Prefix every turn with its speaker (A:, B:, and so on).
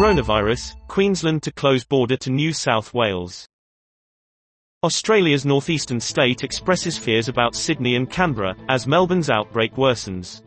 A: Coronavirus, Queensland to close border to New South Wales. Australia's northeastern state expresses fears about Sydney and Canberra, as Melbourne's outbreak worsens.